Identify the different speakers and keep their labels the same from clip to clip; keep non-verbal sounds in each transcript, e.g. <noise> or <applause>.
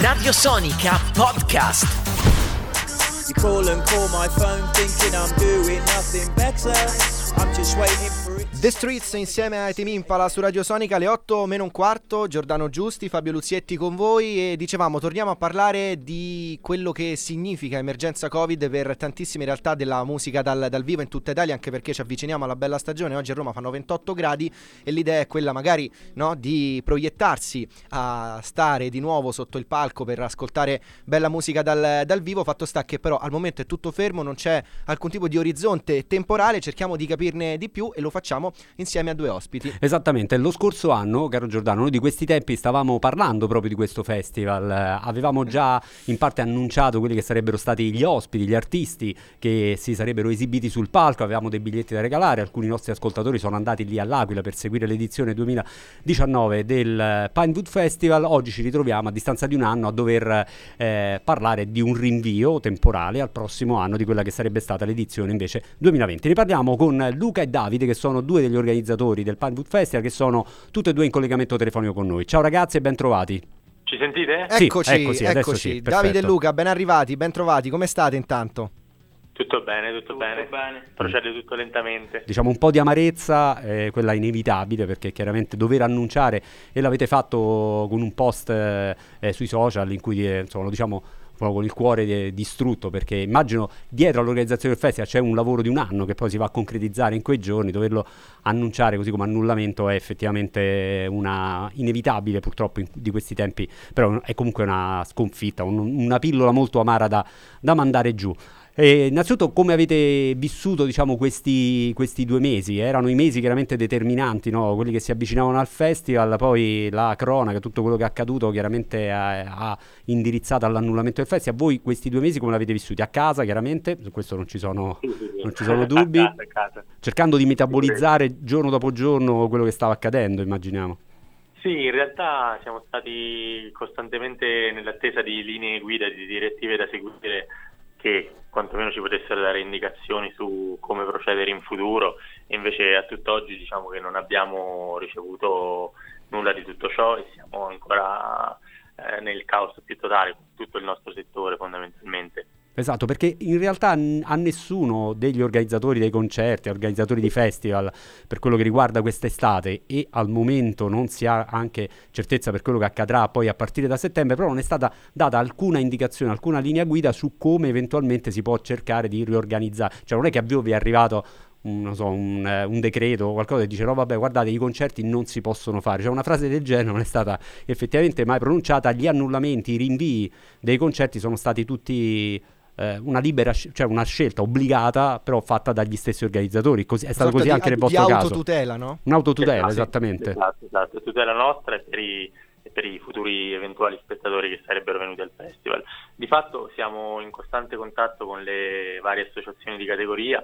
Speaker 1: Radio Sonica Podcast.
Speaker 2: You call and call my phone thinking I'm doing nothing better. I'm just waiting for.
Speaker 3: The Streets insieme a Team Impala su Radio Sonica alle 8 meno un quarto, Giordano Giusti, Fabio Luzietti con voi e dicevamo torniamo a parlare di quello che significa emergenza Covid per tantissime realtà della musica dal, dal vivo in tutta Italia anche perché ci avviciniamo alla bella stagione, oggi a Roma fanno 28 gradi e l'idea è quella magari no, di proiettarsi a stare di nuovo sotto il palco per ascoltare bella musica dal, dal vivo, fatto sta che però al momento è tutto fermo, non c'è alcun tipo di orizzonte temporale, cerchiamo di capirne di più e lo facciamo insieme a due ospiti.
Speaker 4: Esattamente, lo scorso anno, caro Giordano, noi di questi tempi stavamo parlando proprio di questo festival, avevamo già in parte annunciato quelli che sarebbero stati gli ospiti, gli artisti che si sarebbero esibiti sul palco, avevamo dei biglietti da regalare, alcuni nostri ascoltatori sono andati lì all'Aquila per seguire l'edizione 2019 del Pinewood Festival, oggi ci ritroviamo a distanza di un anno a dover eh, parlare di un rinvio temporale al prossimo anno di quella che sarebbe stata l'edizione invece 2020. Ne parliamo con Luca e Davide che sono due degli organizzatori del Pinewood Festival che sono tutte e due in collegamento telefonico con noi. Ciao ragazzi e ben trovati.
Speaker 5: Ci sentite?
Speaker 4: Sì,
Speaker 3: Eccoci,
Speaker 4: eccoci,
Speaker 3: eccoci.
Speaker 4: sì,
Speaker 3: Davide e. Luca, ben arrivati, ben trovati, come state intanto?
Speaker 5: Tutto bene, tutto,
Speaker 6: Tutto
Speaker 5: bene.
Speaker 6: bene.
Speaker 5: Procede tutto lentamente.
Speaker 4: Diciamo un po' di amarezza, eh, quella inevitabile perché chiaramente dover annunciare e l'avete fatto con un post eh, eh, sui social in cui eh, insomma, lo diciamo proprio con il cuore di- distrutto perché immagino dietro all'organizzazione del festival c'è un lavoro di un anno che poi si va a concretizzare in quei giorni, doverlo annunciare così come annullamento è effettivamente una inevitabile purtroppo in- di questi tempi, però è comunque una sconfitta, un- una pillola molto amara da, da mandare giù. E innanzitutto come avete vissuto diciamo, questi, questi due mesi? Erano i mesi chiaramente determinanti, no? quelli che si avvicinavano al festival, poi la cronaca, tutto quello che è accaduto chiaramente ha, ha indirizzato all'annullamento del festival. Voi questi due mesi come l'avete vissuti? A casa chiaramente, su questo non ci sono, non ci sono <laughs> dubbi,
Speaker 5: A casa, a casa.
Speaker 4: cercando di metabolizzare giorno dopo giorno quello che stava accadendo, immaginiamo.
Speaker 5: Sì, in realtà siamo stati costantemente nell'attesa di linee guida, di direttive da seguire che quantomeno ci potessero dare indicazioni su come procedere in futuro e invece a tutt'oggi diciamo che non abbiamo ricevuto nulla di tutto ciò e siamo ancora eh, nel caos più totale tutto il nostro settore fondamentalmente.
Speaker 4: Esatto, perché in realtà a nessuno degli organizzatori dei concerti, organizzatori di festival, per quello che riguarda quest'estate e al momento non si ha anche certezza per quello che accadrà poi a partire da settembre, però non è stata data alcuna indicazione, alcuna linea guida su come eventualmente si può cercare di riorganizzare. Cioè non è che a voi vi è arrivato un, so, un, un decreto o qualcosa che dice no vabbè guardate i concerti non si possono fare, cioè una frase del genere non è stata effettivamente mai pronunciata, gli annullamenti, i rinvii dei concerti sono stati tutti eh, una libera, cioè una scelta obbligata, però fatta dagli stessi organizzatori. Così, è stato così
Speaker 3: di-
Speaker 4: anche nel
Speaker 3: di
Speaker 4: vostro caso.
Speaker 3: autotutela, no?
Speaker 4: Un'autotutela,
Speaker 5: Esatto,
Speaker 4: esattamente.
Speaker 5: Esatto, esatto, tutela nostra e per, i, e per i futuri eventuali spettatori che sarebbero venuti al festival. Di fatto siamo in costante contatto con le varie associazioni di categoria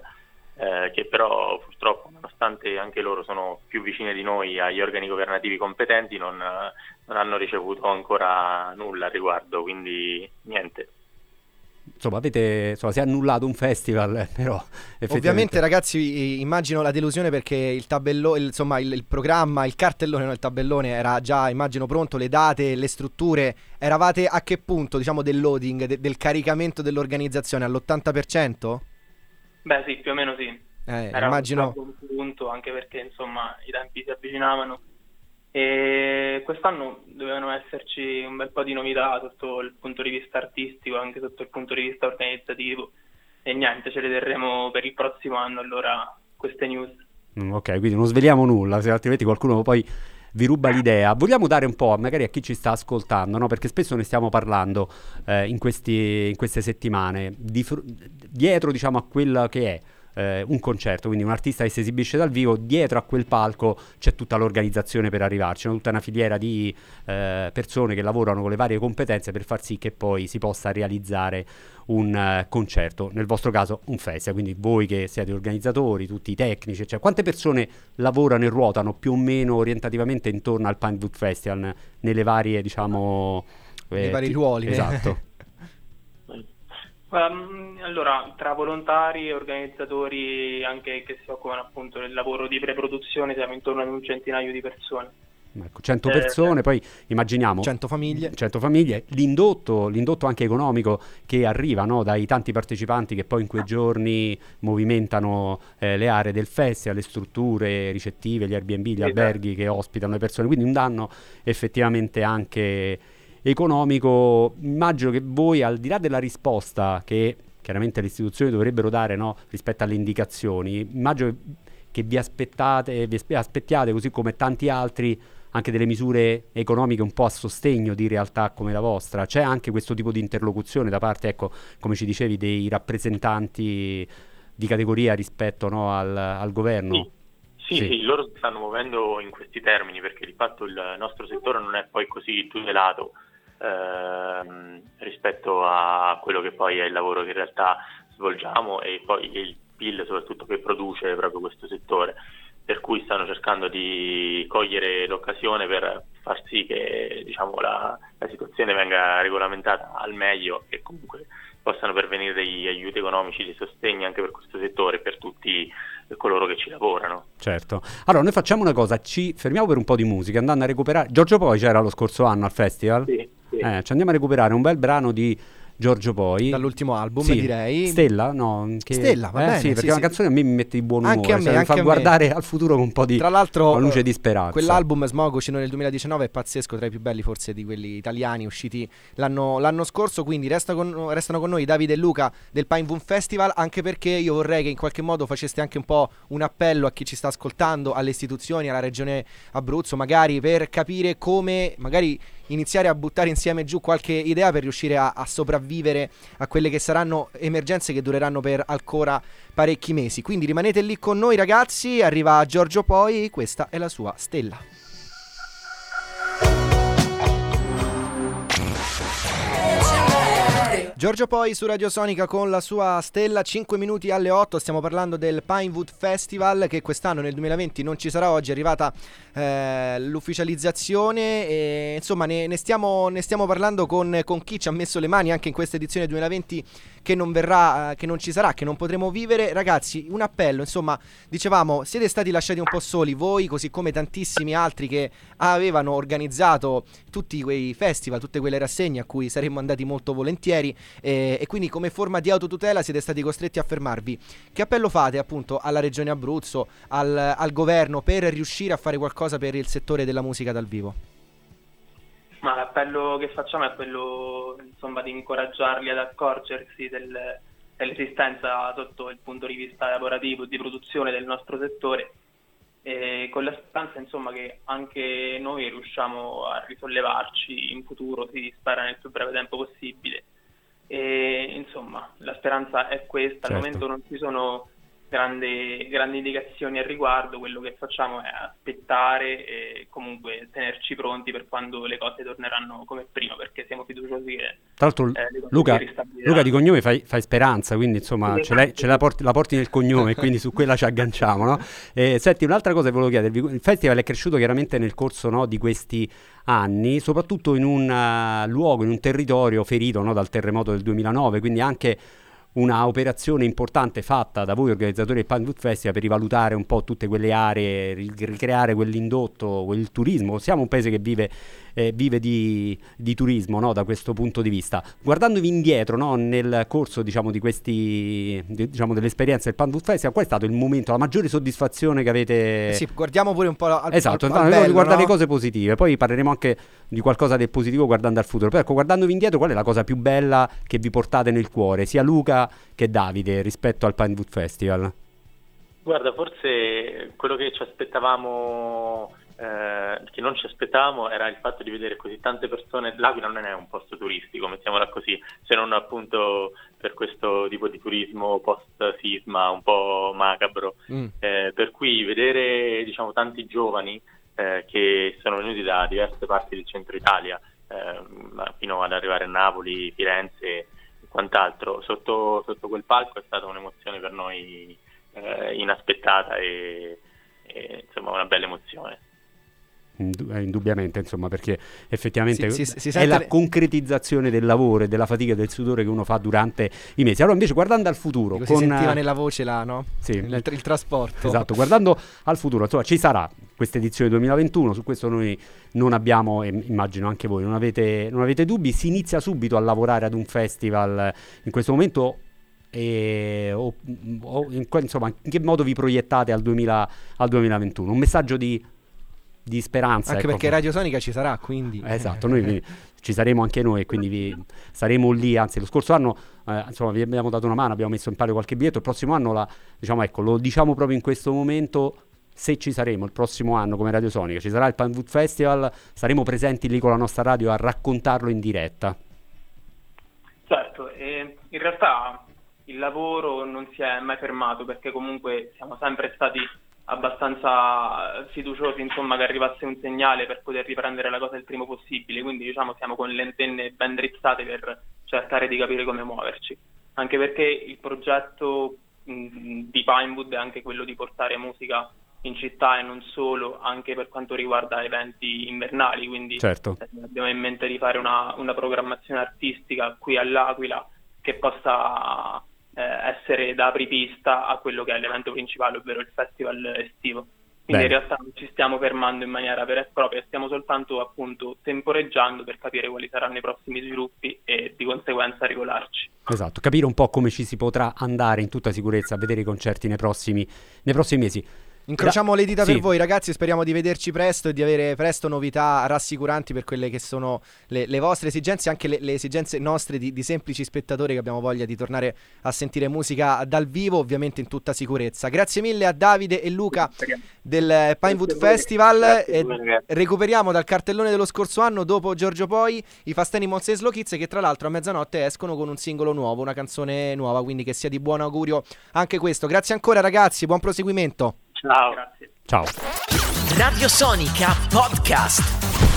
Speaker 5: eh, che però purtroppo nonostante anche loro sono più vicine di noi agli organi governativi competenti non, non hanno ricevuto ancora nulla al riguardo, quindi niente.
Speaker 4: Insomma, avete, insomma, si è annullato un festival, eh, però.
Speaker 3: Ovviamente ragazzi immagino la delusione perché il tabellone, insomma il, il programma, il cartellone, non il tabellone era già immagino pronto, le date, le strutture, eravate a che punto diciamo del loading, de- del caricamento dell'organizzazione all'80%?
Speaker 6: Beh sì, più o meno sì.
Speaker 3: Eh,
Speaker 6: Era
Speaker 3: immagino
Speaker 6: un punto, anche perché insomma i tempi si avvicinavano. E quest'anno dovevano esserci un bel po' di novità sotto il punto di vista artistico, anche sotto il punto di vista organizzativo. E niente, ce le terremo per il prossimo anno allora queste news.
Speaker 4: Mm, ok, quindi non sveliamo nulla, se altrimenti qualcuno poi vi ruba l'idea. Vogliamo dare un po', magari a chi ci sta ascoltando, no? perché spesso ne stiamo parlando eh, in, questi- in queste settimane, di fr- dietro diciamo a quella che è eh, un concerto, quindi un artista che si esibisce dal vivo, dietro a quel palco c'è tutta l'organizzazione per arrivarci, no? tutta una filiera di eh, persone che lavorano con le varie competenze per far sì che poi si possa realizzare un eh, concerto, nel vostro caso un festival, quindi voi che siete organizzatori, tutti i tecnici, cioè quante persone lavorano e ruotano più o meno orientativamente intorno al Pinewood Festival nelle varie, diciamo...
Speaker 3: Nei vari ruoli.
Speaker 4: Esatto. <laughs>
Speaker 6: Ehm, allora, tra volontari e organizzatori anche che si occupano appunto del lavoro di preproduzione siamo intorno ad un centinaio di persone.
Speaker 4: ecco, 100
Speaker 6: Eh,
Speaker 4: persone, poi immaginiamo
Speaker 3: 100 famiglie.
Speaker 4: 100 famiglie, l'indotto, l'indotto anche economico che arriva no, dai tanti partecipanti che poi in quei giorni movimentano eh, le aree del festival, le strutture ricettive, gli Airbnb, gli
Speaker 6: Esatto.
Speaker 4: alberghi che ospitano le persone, quindi un danno effettivamente anche economico. Immagino che voi al di là della risposta che chiaramente le istituzioni dovrebbero dare no, rispetto alle indicazioni, immagino che vi aspettate, vi aspe- aspettiate così come tanti altri anche delle misure economiche un po' a sostegno di realtà come la vostra. C'è anche questo tipo di interlocuzione da parte, ecco, come ci dicevi, dei rappresentanti di categoria rispetto no, al, al governo?
Speaker 5: Sì,
Speaker 4: Sì.
Speaker 5: sì, loro si stanno muovendo in questi termini perché di fatto il nostro settore non è poi così tutelato ehm, rispetto a quello che poi è il lavoro che in realtà svolgiamo e poi il PIL soprattutto che produce proprio questo settore. Per cui stanno cercando di cogliere l'occasione per far sì che diciamo, la, la situazione venga regolamentata al meglio e comunque possano pervenire degli aiuti economici di sostegno anche per questo settore e per tutti coloro che ci lavorano.
Speaker 4: Certo. Allora, noi facciamo una cosa, ci fermiamo per un po' di musica, andando a recuperare... Giorgio Poi c'era lo scorso anno al festival?
Speaker 5: Sì.
Speaker 4: Eh, ci andiamo a recuperare un bel brano di Giorgio Poi.
Speaker 3: Dall'ultimo album,
Speaker 4: Sì.
Speaker 3: direi.
Speaker 4: Stella? No, che-
Speaker 3: Stella, va
Speaker 4: eh,
Speaker 3: bene,
Speaker 4: Sì, perché
Speaker 3: sì,
Speaker 4: è una canzone a me mi mette di buon umore,
Speaker 3: Anche a me,
Speaker 4: cioè, mi
Speaker 3: anche
Speaker 4: fa
Speaker 3: a me.
Speaker 4: guardare al futuro con un po' di
Speaker 3: Tra l'altro,
Speaker 4: con luce di speranza.
Speaker 3: Quell'album Smog uscito nel 2019 è pazzesco, tra i più belli forse di quelli italiani usciti l'anno, l'anno scorso. Quindi resta con- restano con noi Davide e Luca del Pine Boom Festival. Anche perché io vorrei che in qualche modo faceste anche un po' un appello a chi ci sta ascoltando, alle istituzioni, alla regione Abruzzo, magari per capire come magari iniziare a buttare insieme giù qualche idea per riuscire a, a sopravvivere a quelle che saranno emergenze che dureranno per ancora parecchi mesi. Quindi rimanete lì con noi ragazzi, arriva Giorgio Poi, questa è la sua stella. Giorgio Poi su Radio Sonica con la sua stella 5 minuti alle 8 stiamo parlando del Pinewood Festival che quest'anno nel 2020 non ci sarà oggi è arrivata eh, l'ufficializzazione e insomma ne, ne stiamo, ne stiamo parlando con, con chi ci ha messo le mani anche in questa edizione 2020 che non verrà, eh, che non ci sarà, che non potremo vivere ragazzi un appello insomma dicevamo siete stati lasciati un po' soli voi così come tantissimi altri che avevano organizzato tutti quei festival tutte quelle rassegne a cui saremmo andati molto volentieri e, e quindi come forma di autotutela siete stati costretti a fermarvi. Che appello fate appunto alla regione Abruzzo, al, al governo per riuscire a fare qualcosa per il settore della musica dal vivo?
Speaker 6: Ma l'appello che facciamo è quello insomma, di incoraggiarli ad accorgersi del- dell'esistenza sotto il punto di vista lavorativo e di produzione del nostro settore e con la speranza insomma, che anche noi riusciamo a risollevarci in futuro, si spera nel più breve tempo possibile. E insomma, la speranza è questa, al
Speaker 4: Certo.
Speaker 6: momento non ci sono grandi, grandi indicazioni al riguardo, quello che facciamo è aspettare e comunque tenerci pronti per quando le cose torneranno come prima, perché siamo fiduciosi che
Speaker 4: Tra l'altro,
Speaker 6: eh,
Speaker 4: Luca. Luca di cognome fai, fai speranza, quindi insomma ce, l'hai-
Speaker 6: esatto.
Speaker 4: ce la, porti, la porti nel cognome, quindi su quella ci agganciamo. No? Eh, senti, un'altra cosa che volevo chiedervi: il festival è cresciuto chiaramente nel corso no, di questi anni, soprattutto in un eh, luogo, in un territorio ferito no, dal terremoto del 2009, quindi anche una operazione importante fatta da voi organizzatori del Pinewood Festival per rivalutare un po' tutte quelle aree, ri- ricreare quell'indotto, quel turismo. Siamo un paese che vive, eh, vive di, di turismo no, da questo punto di vista. Guardandovi indietro no, nel corso diciamo, di questi, di- diciamo, dell'esperienza del Pinewood Festival, qual è stato il momento, la maggiore soddisfazione che avete...
Speaker 3: Sì, guardiamo pure un po' al,
Speaker 4: Esatto,
Speaker 3: al, al bello,
Speaker 4: riguarda
Speaker 3: no?
Speaker 4: le cose positive, poi parleremo anche di qualcosa del positivo guardando al futuro. Però ecco, guardandovi indietro, qual è la cosa più bella che vi portate nel cuore, sia Luca che Davide, rispetto al Pinewood Festival?
Speaker 5: Guarda, forse quello che ci aspettavamo, eh, che non ci aspettavamo, era il fatto di vedere così tante persone. L'Aquila non è un posto turistico, mettiamola così, se non appunto per questo tipo di turismo post-sisma un po' macabro.
Speaker 3: Mm.
Speaker 5: Eh, per cui vedere diciamo, tanti giovani eh, che sono venuti da diverse parti del centro Italia, eh, fino ad arrivare a Napoli, Firenze quant'altro, sotto, sotto quel palco è stata un'emozione per noi eh, inaspettata e, e, insomma una bella emozione.
Speaker 4: Eh, indubbiamente, insomma, perché effettivamente
Speaker 3: Sì, sì, si
Speaker 4: è la concretizzazione del lavoro e della fatica e del sudore che uno fa durante i mesi. Allora, invece, guardando al futuro,
Speaker 3: Dico, si
Speaker 4: con,
Speaker 3: sentiva
Speaker 4: eh,
Speaker 3: nella voce là, no?
Speaker 4: sì,
Speaker 3: il, il trasporto.
Speaker 4: Esatto, guardando al futuro, insomma, ci sarà questa edizione 2021. Su questo noi non abbiamo, e immagino anche voi, non avete, non avete dubbi. Si inizia subito a lavorare ad un festival in questo momento. E, o, o in, insomma, in che modo vi proiettate al, 2000, al 2021? Un messaggio di, di speranza.
Speaker 3: Anche
Speaker 4: ecco.
Speaker 3: perché Radio Sonica ci sarà, quindi.
Speaker 4: Esatto, noi vi, ci saremo anche noi, quindi vi, saremo lì. Anzi, lo scorso anno eh, insomma, vi abbiamo dato una mano, abbiamo messo in palio qualche biglietto. Il prossimo anno, la, diciamo, ecco, lo diciamo proprio in questo momento. Se ci saremo il prossimo anno come Radio Sonica, ci sarà il Panwood Festival, saremo presenti lì con la nostra radio a raccontarlo in diretta.
Speaker 6: Certo, e in realtà il lavoro non si è mai fermato perché comunque siamo sempre stati abbastanza fiduciosi insomma, che arrivasse un segnale per poter riprendere la cosa il prima possibile, quindi diciamo siamo con le antenne ben drizzate per cercare di capire come muoverci, anche perché il progetto mh, di Pinewood è anche quello di portare musica in città e non solo, anche per quanto riguarda eventi invernali, quindi
Speaker 4: certo.
Speaker 6: abbiamo in mente di fare una, una programmazione artistica qui all'Aquila che possa eh, essere da apripista a quello che è l'evento principale, ovvero il festival estivo. Quindi
Speaker 4: Bene.
Speaker 6: in realtà non ci stiamo fermando in maniera vera e propria, stiamo soltanto appunto temporeggiando per capire quali saranno i prossimi sviluppi e di conseguenza regolarci.
Speaker 4: Esatto, capire un po' come ci si potrà andare in tutta sicurezza a vedere i concerti nei prossimi, nei prossimi mesi.
Speaker 3: Incrociamo le dita
Speaker 4: Sì.
Speaker 3: per voi ragazzi, speriamo di vederci presto e di avere presto novità rassicuranti per quelle che sono le, le vostre esigenze, anche le, le esigenze nostre di, di semplici spettatori che abbiamo voglia di tornare a sentire musica dal vivo, ovviamente in tutta sicurezza. Grazie mille a Davide e Luca del Pinewood. Festival.
Speaker 6: Grazie
Speaker 3: E recuperiamo dal cartellone dello scorso anno, dopo Giorgio Poi, i Fast Animals e Slow Kids che tra l'altro a mezzanotte escono con un singolo nuovo, una canzone nuova, quindi che sia di buon augurio anche questo. Grazie ancora ragazzi, buon proseguimento.
Speaker 6: Ciao. Grazie.
Speaker 4: Ciao.
Speaker 1: Radio Sonica Podcast.